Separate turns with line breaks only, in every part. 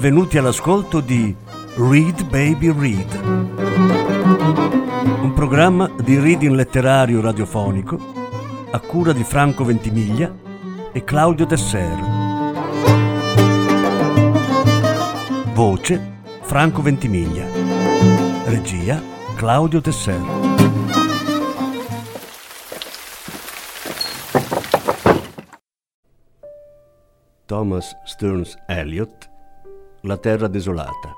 benvenuti all'ascolto di Read Baby Read, un programma di reading letterario radiofonico a cura di Franco Ventimiglia e Claudio Tesser. Voce Franco Ventimiglia. Regia Claudio Tesser. Thomas Stearns Eliot La terra desolata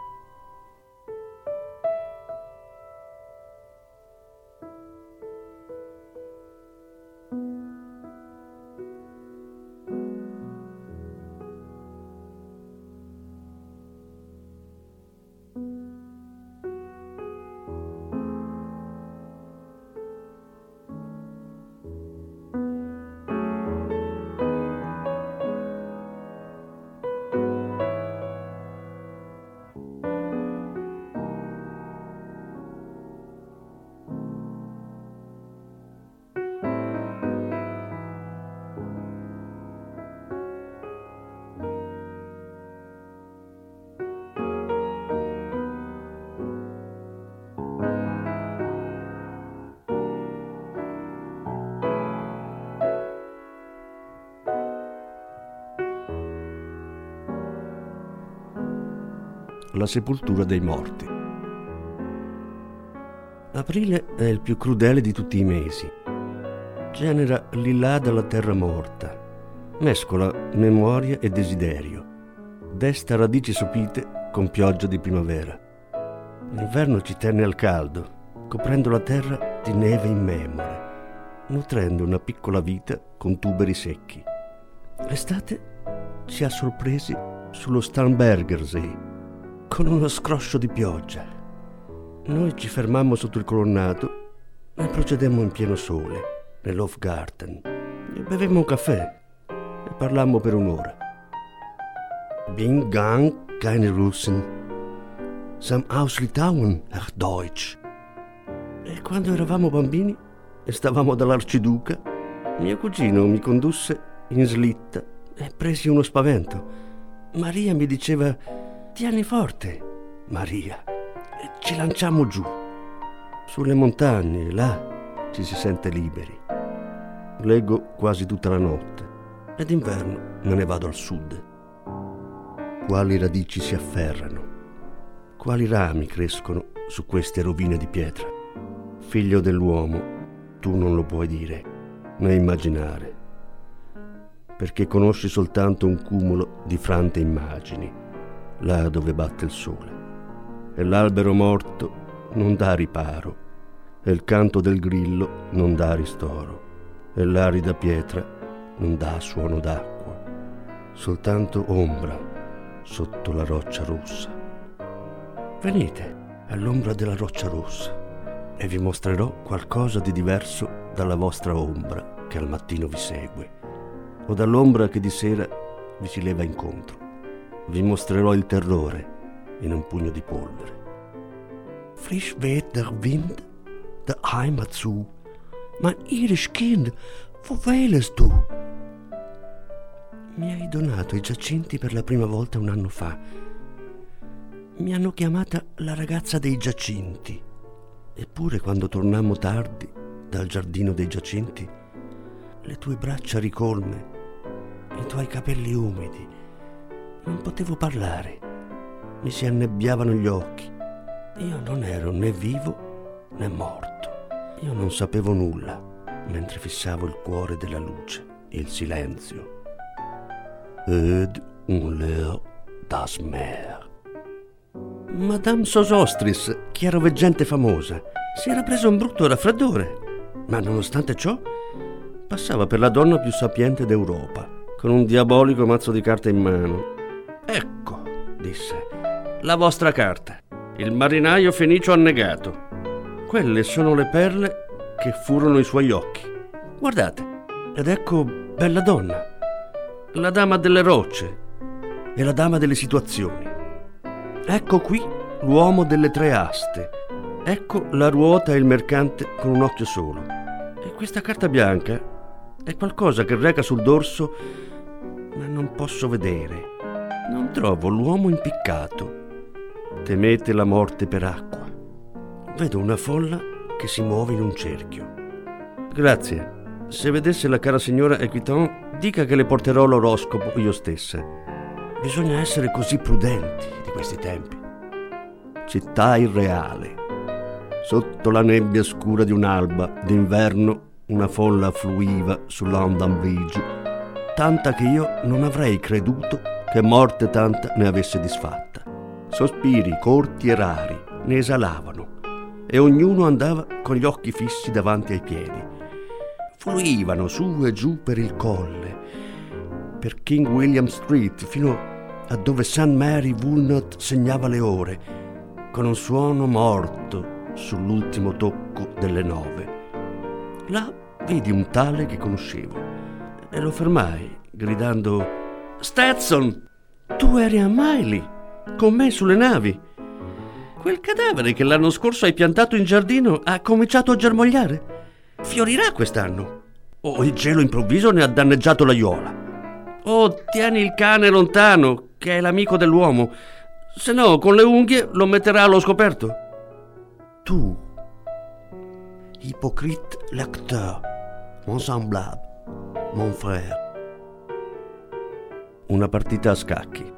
la sepoltura dei morti. Aprile è il più crudele di tutti i mesi. Genera lì là dalla terra morta. Mescola memoria e desiderio. Desta radici sopite con pioggia di primavera. L'inverno ci tenne al caldo, coprendo la terra di neve immemore, nutrendo una piccola vita con tuberi secchi. L'estate ci ha sorpresi sullo Starnbergersee con uno scroscio di pioggia. Noi ci fermammo sotto il colonnato e procedemmo in pieno sole, nell'Hofgarten. Bevemmo un caffè e parlammo per un'ora. Bin gang keine Russen. Sam aus Litauen, ach Deutsch. E quando eravamo bambini e stavamo dall'arciduca, mio cugino mi condusse in slitta e presi uno spavento. Maria mi diceva Tieni forte, Maria, e ci lanciamo giù. Sulle montagne, là, ci si sente liberi. Leggo quasi tutta la notte ed d'inverno me ne vado al sud. Quali radici si afferrano, quali rami crescono su queste rovine di pietra. Figlio dell'uomo, tu non lo puoi dire né immaginare, perché conosci soltanto un cumulo di frante immagini là dove batte il sole. E l'albero morto non dà riparo, e il canto del grillo non dà ristoro, e l'arida pietra non dà suono d'acqua, soltanto ombra sotto la roccia rossa. Venite all'ombra della roccia rossa e vi mostrerò qualcosa di diverso dalla vostra ombra che al mattino vi segue, o dall'ombra che di sera vi si leva incontro vi mostrerò il terrore in un pugno di polvere. Frisch weht der Wind der Heimat zu. Mein irisch Kind, wo wählest du? Mi hai donato i giacinti per la prima volta un anno fa. Mi hanno chiamata la ragazza dei giacinti. Eppure quando tornammo tardi dal giardino dei giacinti, le tue braccia ricolme, i tuoi capelli umidi, non potevo parlare. Mi si annebbiavano gli occhi. Io non ero né vivo né morto. Io non sapevo nulla mentre fissavo il cuore della luce, il silenzio. Ed un leer das Meer. Madame Sosostris, chiaroveggente famosa, si era presa un brutto raffreddore, ma nonostante ciò passava per la donna più sapiente d'Europa, con un diabolico mazzo di carte in mano Ecco, disse, la vostra carta. Il marinaio fenicio annegato. Quelle sono le perle che furono i suoi occhi. Guardate, ed ecco bella donna, la dama delle rocce e la dama delle situazioni. Ecco qui l'uomo delle tre aste. Ecco la ruota e il mercante con un occhio solo. E questa carta bianca è qualcosa che reca sul dorso, ma non posso vedere Non trovo l'uomo impiccato. Temete la morte per acqua. Vedo una folla che si muove in un cerchio. Grazie. Se vedesse la cara signora Equiton, dica che le porterò l'oroscopo io stessa. Bisogna essere così prudenti di questi tempi. Città irreale. Sotto la nebbia scura di un'alba d'inverno una folla affluiva su London Bridge, tanta che io non avrei creduto che morte tanta ne avesse disfatta. Sospiri corti e rari ne esalavano e ognuno andava con gli occhi fissi davanti ai piedi fluivano su e giù per il colle, per King William Street, fino a dove St. Mary Woolnot segnava le ore, con un suono morto sull'ultimo tocco delle nove. Là vidi un tale che conoscevo e lo fermai, gridando Stetson, tu eri a Miley, con me sulle navi. Quel cadavere che l'anno scorso hai piantato in giardino ha cominciato a germogliare. Fiorirà quest'anno. O il cielo improvviso ne ha danneggiato l'aiuola. O tieni il cane lontano, che è l'amico dell'uomo. Se no, con le unghie lo metterà allo scoperto. Tu, hypocrite lecteur, mon semblable, mon frère. Una partita a scacchi.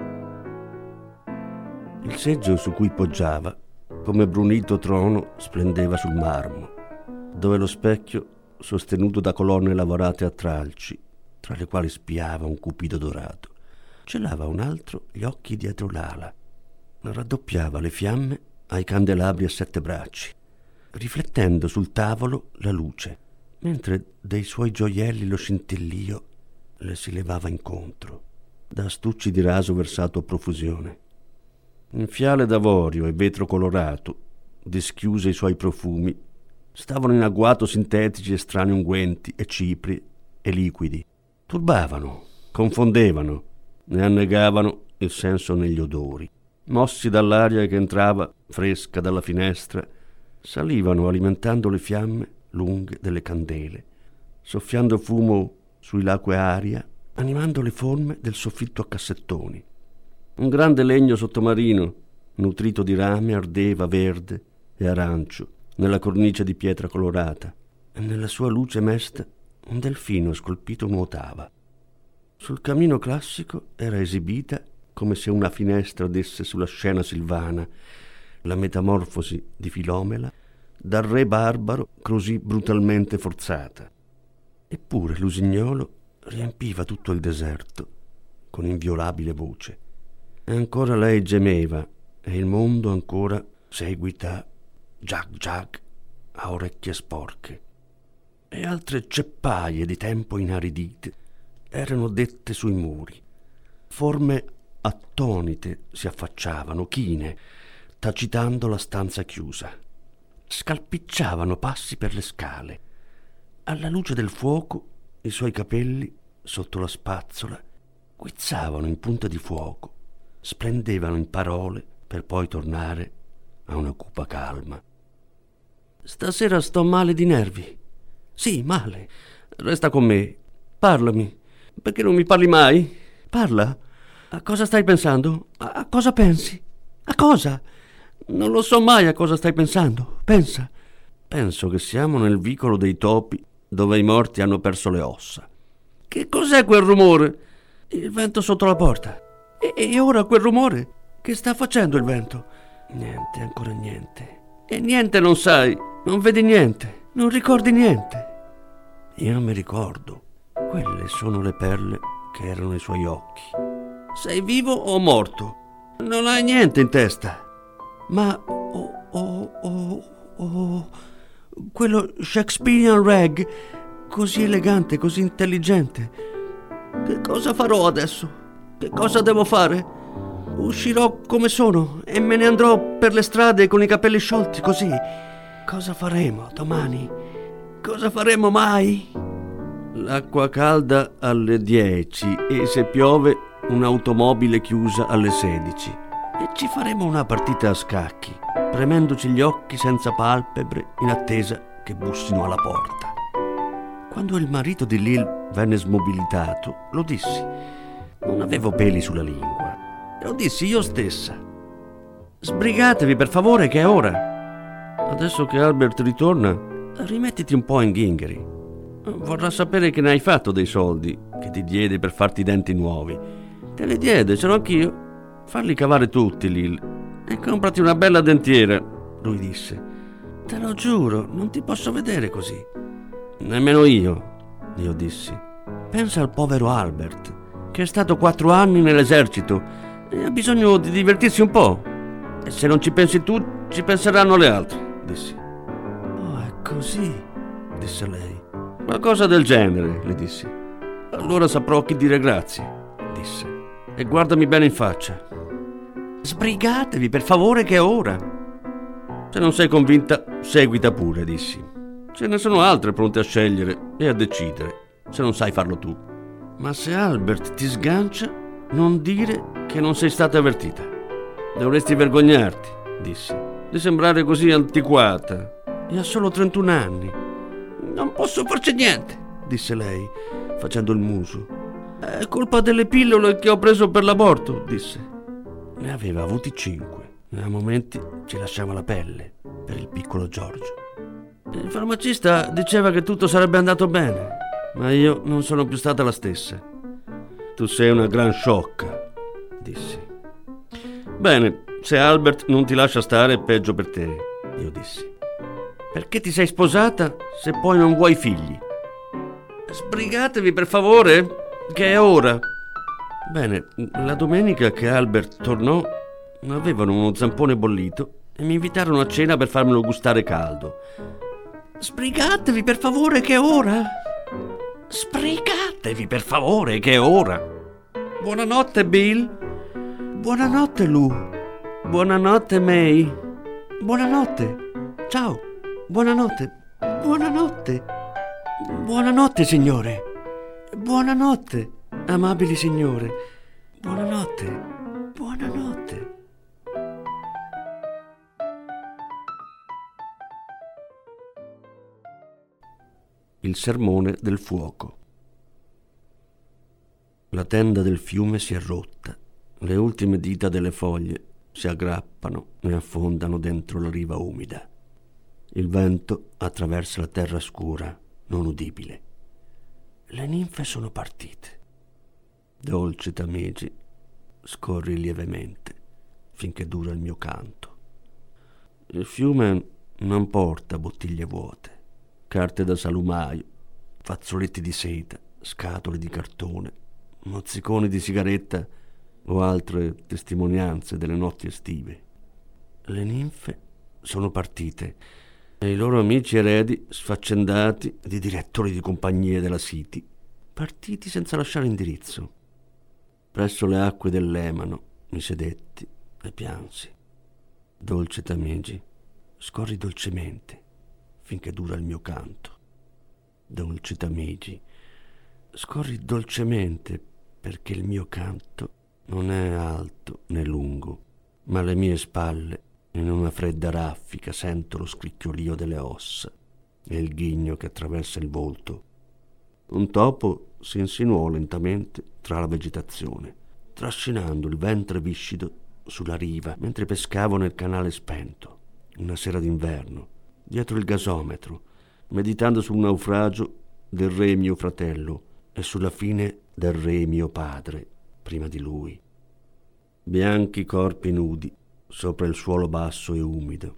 Il seggio su cui poggiava, come brunito trono, splendeva sul marmo dove lo specchio, sostenuto da colonne lavorate a tralci, tra le quali spiava un cupido dorato, celava un altro gli occhi dietro l'ala, raddoppiava le fiamme ai candelabri a sette bracci, riflettendo sul tavolo la luce, mentre dei suoi gioielli lo scintillio le si levava incontro, da astucci di raso versato a profusione. In fiale d'avorio e vetro colorato, dischiuse i suoi profumi stavano in agguato sintetici e strani unguenti e cipri e liquidi. Turbavano, confondevano, ne annegavano il senso negli odori. Mossi dall'aria che entrava fresca dalla finestra, salivano alimentando le fiamme lunghe delle candele, soffiando fumo sui lacue aria, animando le forme del soffitto a cassettoni. Un grande legno sottomarino, nutrito di rame, ardeva verde e arancio, nella cornice di pietra colorata, e nella sua luce mesta un delfino scolpito nuotava. Sul camino classico era esibita, come se una finestra desse sulla scena silvana, la metamorfosi di Filomela dal re barbaro così brutalmente forzata. Eppure l'usignolo riempiva tutto il deserto con inviolabile voce. E ancora lei gemeva e il mondo ancora seguita Giag Giag a orecchie sporche e altre ceppaie di tempo inaridite erano dette sui muri. Forme attonite si affacciavano, chine, tacitando la stanza chiusa. Scalpicciavano passi per le scale. Alla luce del fuoco i suoi capelli, sotto la spazzola, guizzavano in punta di fuoco, splendevano in parole per poi tornare a una cupa calma. Stasera sto male di nervi. Sì, male. Resta con me. Parlami. Perché non mi parli mai? Parla. A cosa stai pensando? A cosa pensi? A cosa? Non lo so mai a cosa stai pensando. Pensa. Penso che siamo nel vicolo dei topi dove i morti hanno perso le ossa. Che cos'è quel rumore? Il vento sotto la porta. E, e ora quel rumore? Che sta facendo il vento? Niente, ancora niente. E niente non sai. Non vedi niente, non ricordi niente. Io mi ricordo. Quelle sono le perle che erano i suoi occhi. Sei vivo o morto? Non hai niente in testa. Ma oh, oh, oh, oh, quello Shakespearean rag, così elegante, così intelligente. Che cosa farò adesso? Che cosa devo fare? Uscirò come sono e me ne andrò per le strade con i capelli sciolti così Cosa faremo domani? Cosa faremo mai? L'acqua calda alle 10 e se piove un'automobile chiusa alle 16. E ci faremo una partita a scacchi, premendoci gli occhi senza palpebre in attesa che bussino alla porta. Quando il marito di Lil venne smobilitato, lo dissi. Non avevo peli sulla lingua. Lo dissi io stessa. Sbrigatevi per favore che è ora. Adesso che Albert ritorna, rimettiti un po' in ghingheri. Vorrà sapere che ne hai fatto dei soldi che ti diede per farti i denti nuovi. Te li diede, ce l'ho anch'io. Falli cavare tutti, Lil, e comprati una bella dentiera, lui disse. Te lo giuro, non ti posso vedere così. Nemmeno io, io dissi. Pensa al povero Albert, che è stato quattro anni nell'esercito e ha bisogno di divertirsi un po'. E se non ci pensi tu, ci penseranno le altre, dissi. Oh, è così, disse lei. Qualcosa del genere, le dissi. Allora saprò chi dire grazie, disse. E guardami bene in faccia. Sbrigatevi, per favore, che è ora. Se non sei convinta, seguita pure, dissi. Ce ne sono altre pronte a scegliere e a decidere, se non sai farlo tu. Ma se Albert ti sgancia, non dire che non sei stata avvertita. Dovresti vergognarti, dissi, di sembrare così antiquata. E ha solo 31 anni. Non posso farci niente, disse lei, facendo il muso. È colpa delle pillole che ho preso per l'aborto, disse. Ne aveva avuti cinque a momenti ci lasciava la pelle per il piccolo Giorgio. Il farmacista diceva che tutto sarebbe andato bene, ma io non sono più stata la stessa. Tu sei una gran sciocca, dissi. Bene, se Albert non ti lascia stare, peggio per te, io dissi. Perché ti sei sposata se poi non vuoi figli? Sbrigatevi per favore, che è ora. Bene, la domenica che Albert tornò, avevano uno zampone bollito e mi invitarono a cena per farmelo gustare caldo. Sbrigatevi per favore, che è ora. Sbrigatevi per favore, che è ora. Buonanotte, Bill. Buonanotte, Lou. Buonanotte, May. Buonanotte. Ciao. Buonanotte, buonanotte. Buonanotte, signore. Buonanotte, amabili signore. Buonanotte, buonanotte. Il sermone del fuoco. La tenda del fiume si è rotta. Le ultime dita delle foglie si aggrappano e affondano dentro la riva umida. Il vento attraversa la terra scura, non udibile. Le ninfe sono partite. Dolce Tamigi, scorri lievemente finché dura il mio canto. Il fiume non porta bottiglie vuote, carte da salumaio, fazzoletti di seta, scatole di cartone, mozziconi di sigaretta o altre testimonianze delle notti estive. Le ninfe sono partite e i loro amici eredi sfaccendati di direttori di compagnie della City, partiti senza lasciare indirizzo. Presso le acque dell'Emano mi sedetti e piansi. Dolce Tamigi, scorri dolcemente finché dura il mio canto. Dolce Tamigi, scorri dolcemente perché il mio canto non è alto né lungo, ma alle mie spalle in una fredda raffica sento lo scricchiolio delle ossa e il ghigno che attraversa il volto. Un topo si insinuò lentamente tra la vegetazione, trascinando il ventre viscido sulla riva mentre pescavo nel canale spento, una sera d'inverno, dietro il gasometro, meditando sul naufragio del re mio fratello e sulla fine del re mio padre prima di lui. Bianchi corpi nudi sopra il suolo basso e umido,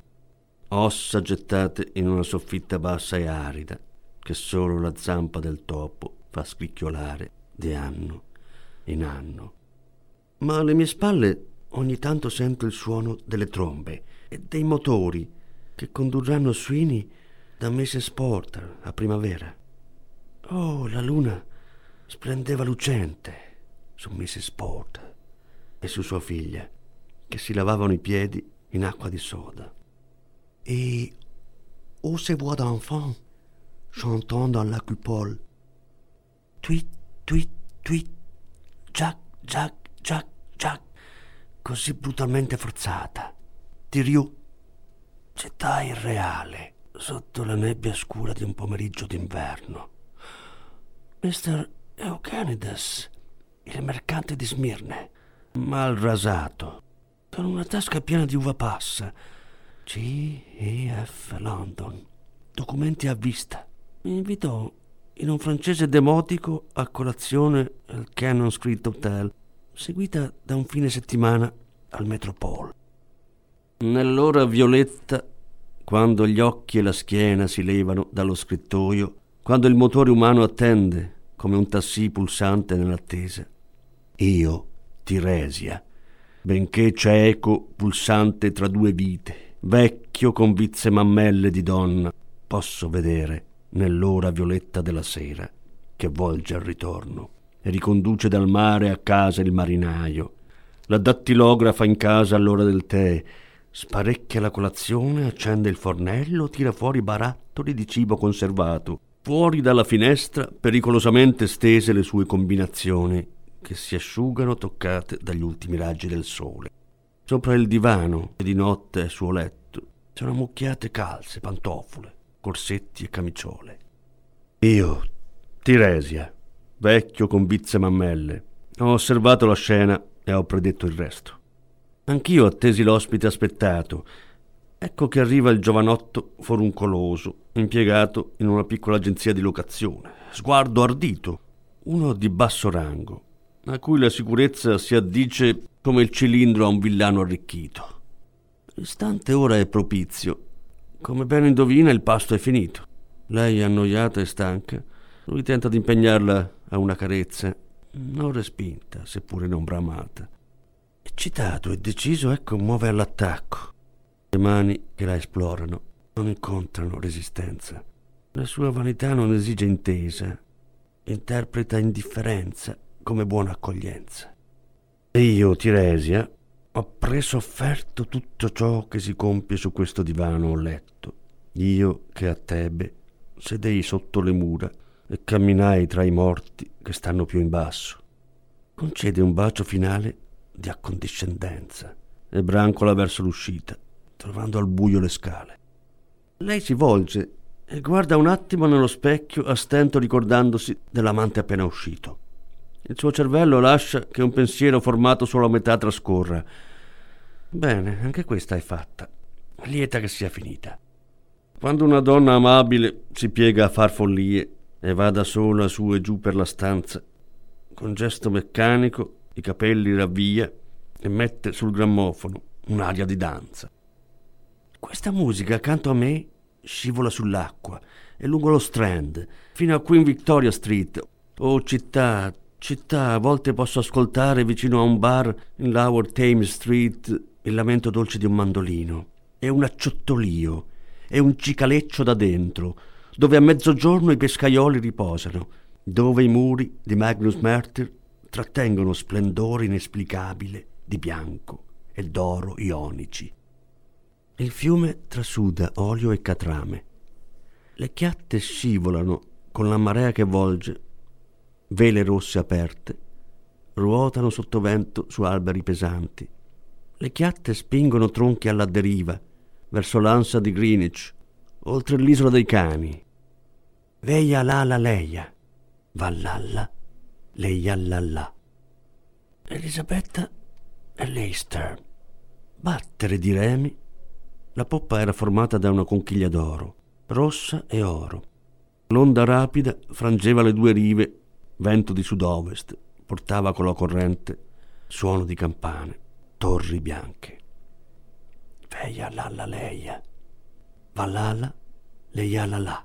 ossa gettate in una soffitta bassa e arida che solo la zampa del topo fa scricchiolare di anno in anno. Ma alle mie spalle ogni tanto sento il suono delle trombe e dei motori che condurranno Sweeney da Mrs. Porter a primavera. Oh, la luna splendeva lucente su Mrs. Porter e su sua figlia che si lavavano i piedi in acqua di soda. Et aux ces voix d'enfants chantant dans la coupole. Tweet, tweet, tweet, Jack, Jack, Jack, Jack, così brutalmente forzata. Tiriù, città irreale, sotto la nebbia scura di un pomeriggio d'inverno. Mr. Eugenides, il mercante di Smirne, mal rasato, con una tasca piena di uva passa. C.E.F. London. Documenti a vista. Mi invitò in un francese demotico a colazione al Cannon Street Hotel, seguita da un fine settimana al Metropole. Nell'ora violetta, quando gli occhi e la schiena si levano dallo scrittoio, quando il motore umano attende come un tassì pulsante nell'attesa, io, Tiresia, benché cieco, pulsante tra due vite, vecchio con vizze mammelle di donna, posso vedere nell'ora violetta della sera che volge al ritorno e riconduce dal mare a casa il marinaio, la dattilografa in casa all'ora del tè, sparecchia la colazione, accende il fornello, tira fuori barattoli di cibo conservato, fuori dalla finestra pericolosamente stese le sue combinazioni che si asciugano toccate dagli ultimi raggi del sole. Sopra il divano e di notte al suo letto c'erano mucchiate calze, pantofole, corsetti e camiciole. Io, Tiresia, vecchio con bizze mammelle, ho osservato la scena e ho predetto il resto. Anch'io attesi l'ospite aspettato. Ecco che arriva il giovanotto foruncoloso, impiegato in una piccola agenzia di locazione. Sguardo ardito, uno di basso rango, a cui la sicurezza si addice come il cilindro a un villano arricchito. L'istante ora è propizio. Come ben indovina, il pasto è finito. Lei è annoiata e stanca. Lui tenta di impegnarla a una carezza, non respinta, seppure non bramata. Eccitato e deciso, ecco, muove all'attacco. Le mani che la esplorano non incontrano resistenza. La sua vanità non esige intesa, interpreta indifferenza come buona accoglienza. E io, Tiresia, ho preso offerto tutto ciò che si compie su questo divano o letto. Io che a Tebe sedei sotto le mura e camminai tra i morti che stanno più in basso. Concede un bacio finale di accondiscendenza e brancola verso l'uscita, trovando al buio le scale. Lei si volge e guarda un attimo nello specchio a stento ricordandosi dell'amante appena uscito. Il suo cervello lascia che un pensiero formato solo a metà trascorra. Bene, anche questa è fatta. Lieta che sia finita. Quando una donna amabile si piega a far follie e va da sola su e giù per la stanza, con gesto meccanico, i capelli ravvia e mette sul grammofono un'aria di danza. Questa musica accanto a me scivola sull'acqua e lungo lo Strand, fino a Queen Victoria Street. Oh città, città, a volte posso ascoltare vicino a un bar in Lower Thames Street il lamento dolce di un mandolino. È un acciottolio, è un cicaleccio da dentro, dove a mezzogiorno i pescaioli riposano, dove i muri di Magnus Mertir trattengono splendore inesplicabile di bianco e d'oro ionici. Il fiume trasuda olio e catrame. Le chiatte scivolano con la marea che volge vele rosse aperte, ruotano sotto vento su alberi pesanti. Le chiatte spingono tronchi alla deriva, verso l'ansa di Greenwich, oltre l'isola dei cani. Veia lala leia, vallalla, leia lalla. Elisabetta e Leicester. Battere di remi. La poppa era formata da una conchiglia d'oro, rossa e oro. L'onda rapida frangeva le due rive vento di sud-ovest, portava con la corrente suono di campane, torri bianche. Veia lalla leia, vallala leia la la.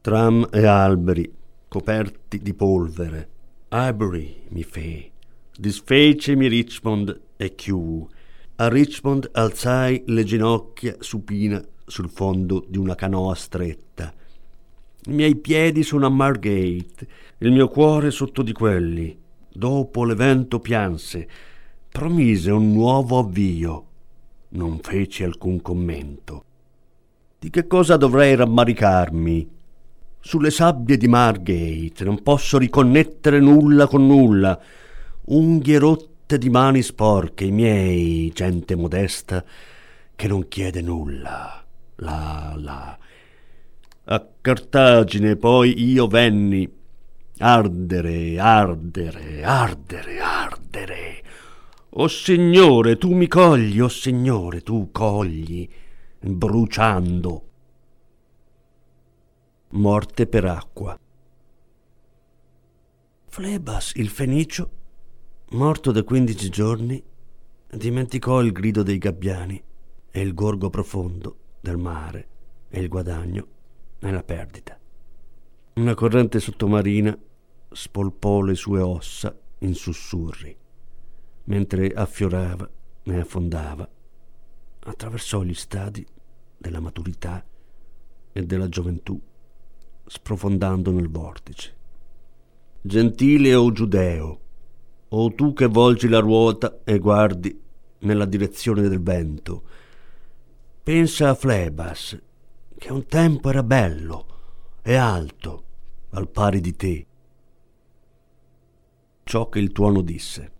Tram e alberi coperti di polvere, Ivory mi fe, disfecemi Richmond e chiù. A Richmond alzai le ginocchia supina sul fondo di una canoa stretta i miei piedi sono a Margate, il mio cuore sotto di quelli. Dopo l'evento pianse, promise un nuovo avvio. Non feci alcun commento. Di che cosa dovrei rammaricarmi? Sulle sabbie di Margate non posso riconnettere nulla con nulla. Unghie rotte di mani sporche, i miei, gente modesta, che non chiede nulla. La, la, a Cartagine poi io venni. Ardere, ardere, ardere, ardere. O Signore, tu mi cogli, o Signore, tu cogli, bruciando. Morte per acqua. Flebas, il fenicio, morto da quindici giorni, dimenticò il grido dei gabbiani e il gorgo profondo del mare e il guadagno e la perdita. Una corrente sottomarina spolpò le sue ossa in sussurri mentre affiorava e affondava, attraversò gli stadi della maturità e della gioventù, sprofondando nel vortice. Gentile o giudeo, o tu che volgi la ruota e guardi nella direzione del vento, pensa a Flebas, che un tempo era bello e alto al pari di te. Ciò che il tuono disse.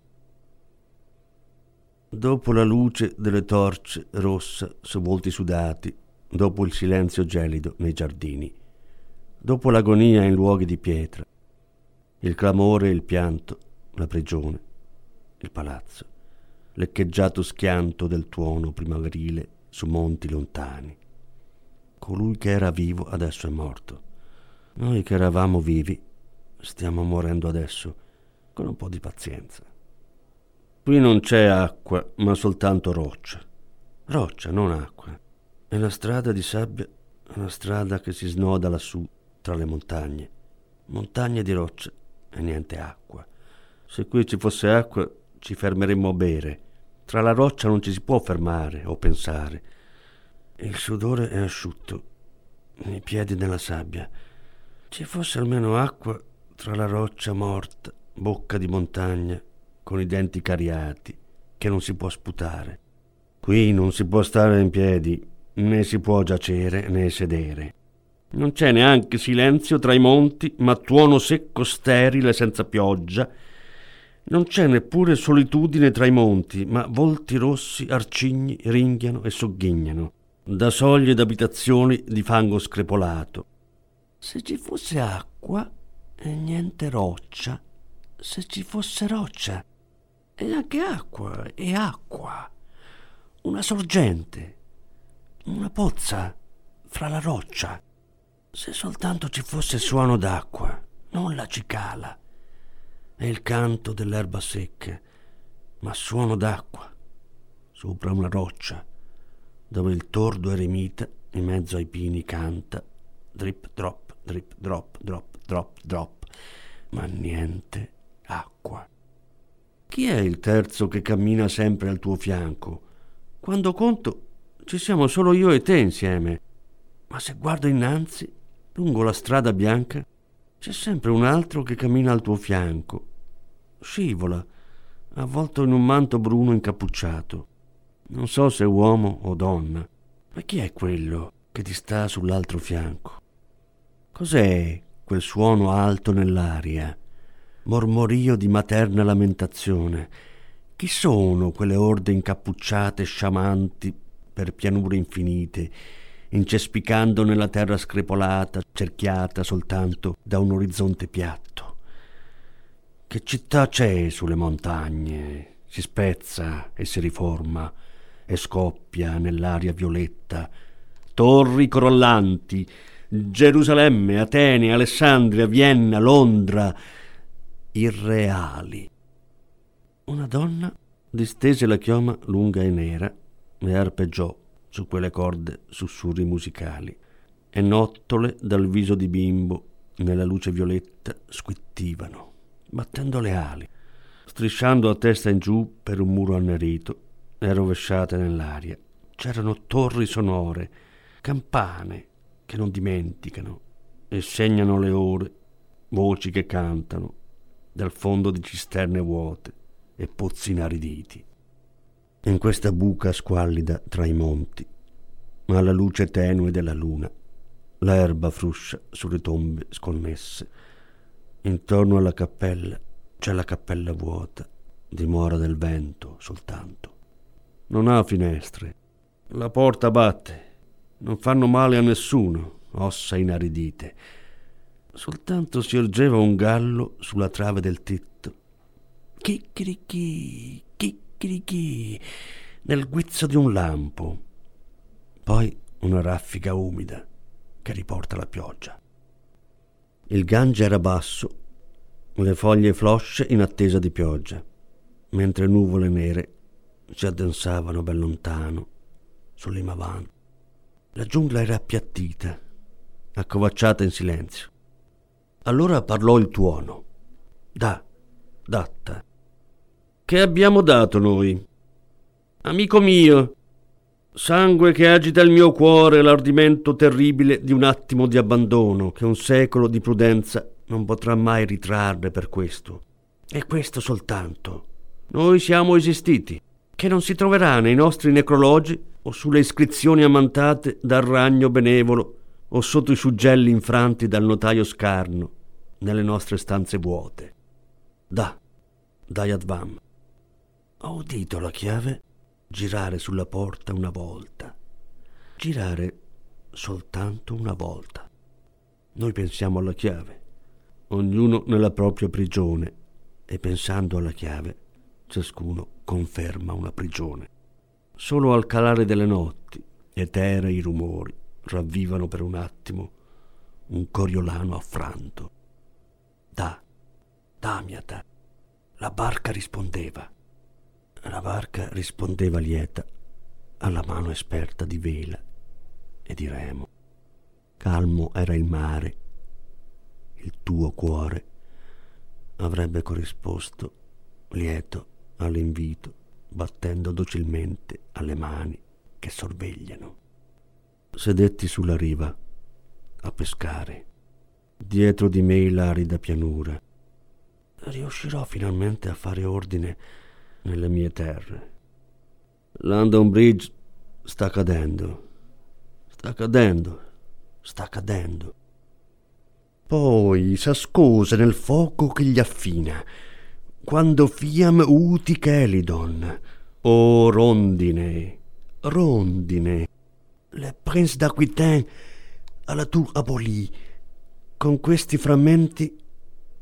Dopo la luce delle torce rossa su volti sudati, dopo il silenzio gelido nei giardini, dopo l'agonia in luoghi di pietra, il clamore e il pianto, la prigione, il palazzo, l'eccheggiato schianto del tuono primaverile su monti lontani. Colui che era vivo adesso è morto. Noi che eravamo vivi stiamo morendo adesso con un po' di pazienza. Qui non c'è acqua, ma soltanto roccia. Roccia, non acqua. E la strada di sabbia è una strada che si snoda lassù, tra le montagne. Montagne di roccia e niente acqua. Se qui ci fosse acqua, ci fermeremmo a bere. Tra la roccia non ci si può fermare o pensare. Il sudore è asciutto, i piedi nella sabbia. Ci fosse almeno acqua tra la roccia morta, bocca di montagna con i denti cariati, che non si può sputare. Qui non si può stare in piedi, né si può giacere né sedere. Non c'è neanche silenzio tra i monti, ma tuono secco sterile senza pioggia. Non c'è neppure solitudine tra i monti, ma volti rossi arcigni ringhiano e sogghignano, da soglie d'abitazioni di fango screpolato. Se ci fosse acqua e niente roccia, se ci fosse roccia. E anche acqua e acqua, una sorgente, una pozza fra la roccia. Se soltanto ci fosse suono d'acqua, non la cicala e il canto dell'erba secca, ma suono d'acqua sopra una roccia dove il tordo eremita in mezzo ai pini canta drip drop drip drop drop drop drop ma niente acqua. Chi è il terzo che cammina sempre al tuo fianco? Quando conto ci siamo solo io e te insieme. Ma se guardo innanzi, lungo la strada bianca, c'è sempre un altro che cammina al tuo fianco. Scivola, avvolto in un manto bruno incappucciato. Non so se uomo o donna, ma chi è quello che ti sta sull'altro fianco? Cos'è quel suono alto nell'aria? Mormorio di materna lamentazione. Chi sono quelle orde incappucciate, sciamanti per pianure infinite, incespicando nella terra screpolata, cerchiata soltanto da un orizzonte piatto? Che città c'è sulle montagne? Si spezza e si riforma e scoppia nell'aria violetta. Torri crollanti, Gerusalemme, Atene, Alessandria, Vienna, Londra, irreali. Una donna distese la chioma lunga e nera e arpeggiò su quelle corde sussurri musicali e nottole dal viso di bimbo nella luce violetta squittivano, battendo le ali, strisciando a testa in giù per un muro annerito e rovesciate nell'aria. C'erano torri sonore, campane che non dimenticano e segnano le ore, voci che cantano, dal fondo di cisterne vuote e pozzi inariditi. In questa buca squallida tra i monti, alla luce tenue della luna, l'erba fruscia sulle tombe sconnesse. Intorno alla cappella c'è la cappella vuota, dimora del vento soltanto. Non ha finestre. La porta batte. Non fanno male a nessuno, ossa inaridite Soltanto si ergeva un gallo sulla trave del tetto. Chicchirichì, chicchirichì, chirichì, nel guizzo di un lampo. Poi una raffica umida che riporta la pioggia. Il Gange era basso, le foglie flosce in attesa di pioggia, mentre nuvole nere si addensavano ben lontano sull'Imavan. La giungla era appiattita, accovacciata in silenzio. Allora parlò il tuono. Da, datta. Che abbiamo dato noi? Amico mio, sangue che agita il mio cuore l'ardimento terribile di un attimo di abbandono che un secolo di prudenza non potrà mai ritrarre per questo. E questo soltanto. Noi siamo esistiti, che non si troverà nei nostri necrologi o sulle iscrizioni ammantate dal ragno benevolo o sotto i suggelli infranti dal notaio scarno nelle nostre stanze vuote. Da, Dayadvam. Ho udito la chiave girare sulla porta una volta. Girare soltanto una volta. Noi pensiamo alla chiave, ognuno nella propria prigione, e pensando alla chiave, ciascuno conferma una prigione. Solo al calare delle notti, eterei rumori ravvivano per un attimo un coriolano affranto. Da, Damiata, la barca rispondeva. La barca rispondeva lieta alla mano esperta di vela e di remo. Calmo era il mare, il tuo cuore avrebbe corrisposto lieto all'invito battendo docilmente alle mani che sorvegliano. Sedetti sulla riva a pescare. Dietro di me l'arida pianura. Riuscirò finalmente a fare ordine nelle mie terre. London Bridge sta cadendo. Sta cadendo. Sta cadendo. Poi s'ascose nel fuoco che gli affina quando fiam uti Chelidon, o rondine, rondine, le prince d'Aquitain alla tour abolie, con questi frammenti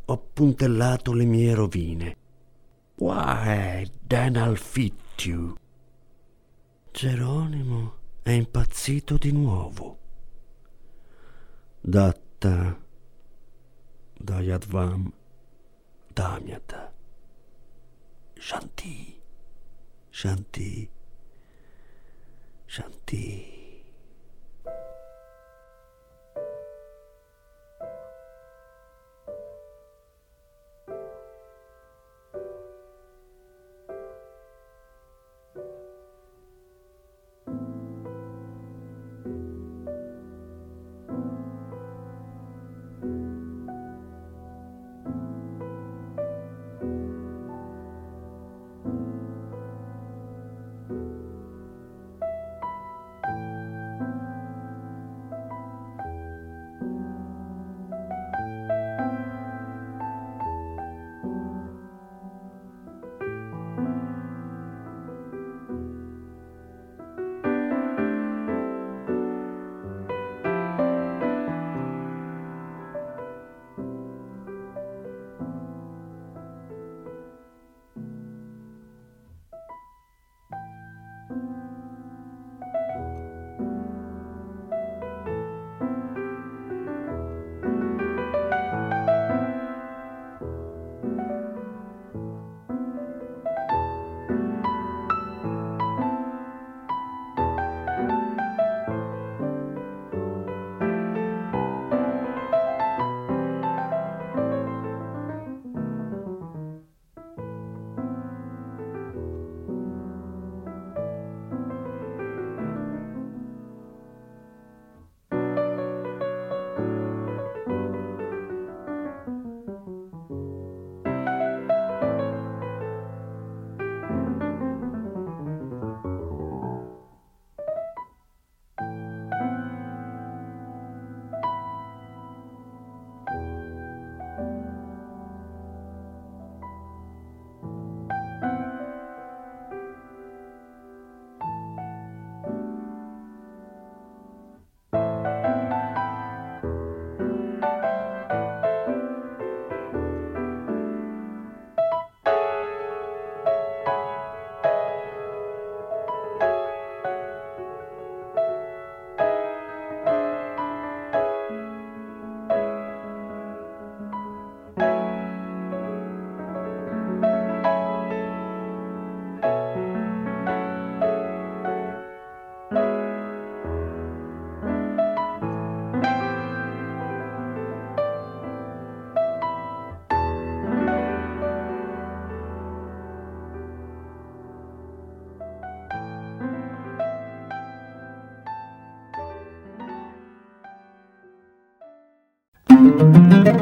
ho puntellato le mie rovine. Why, then I'll fit. Geronimo è impazzito di nuovo. Datta Dayadvam Damiata. Shanti, Shanti, Shanti.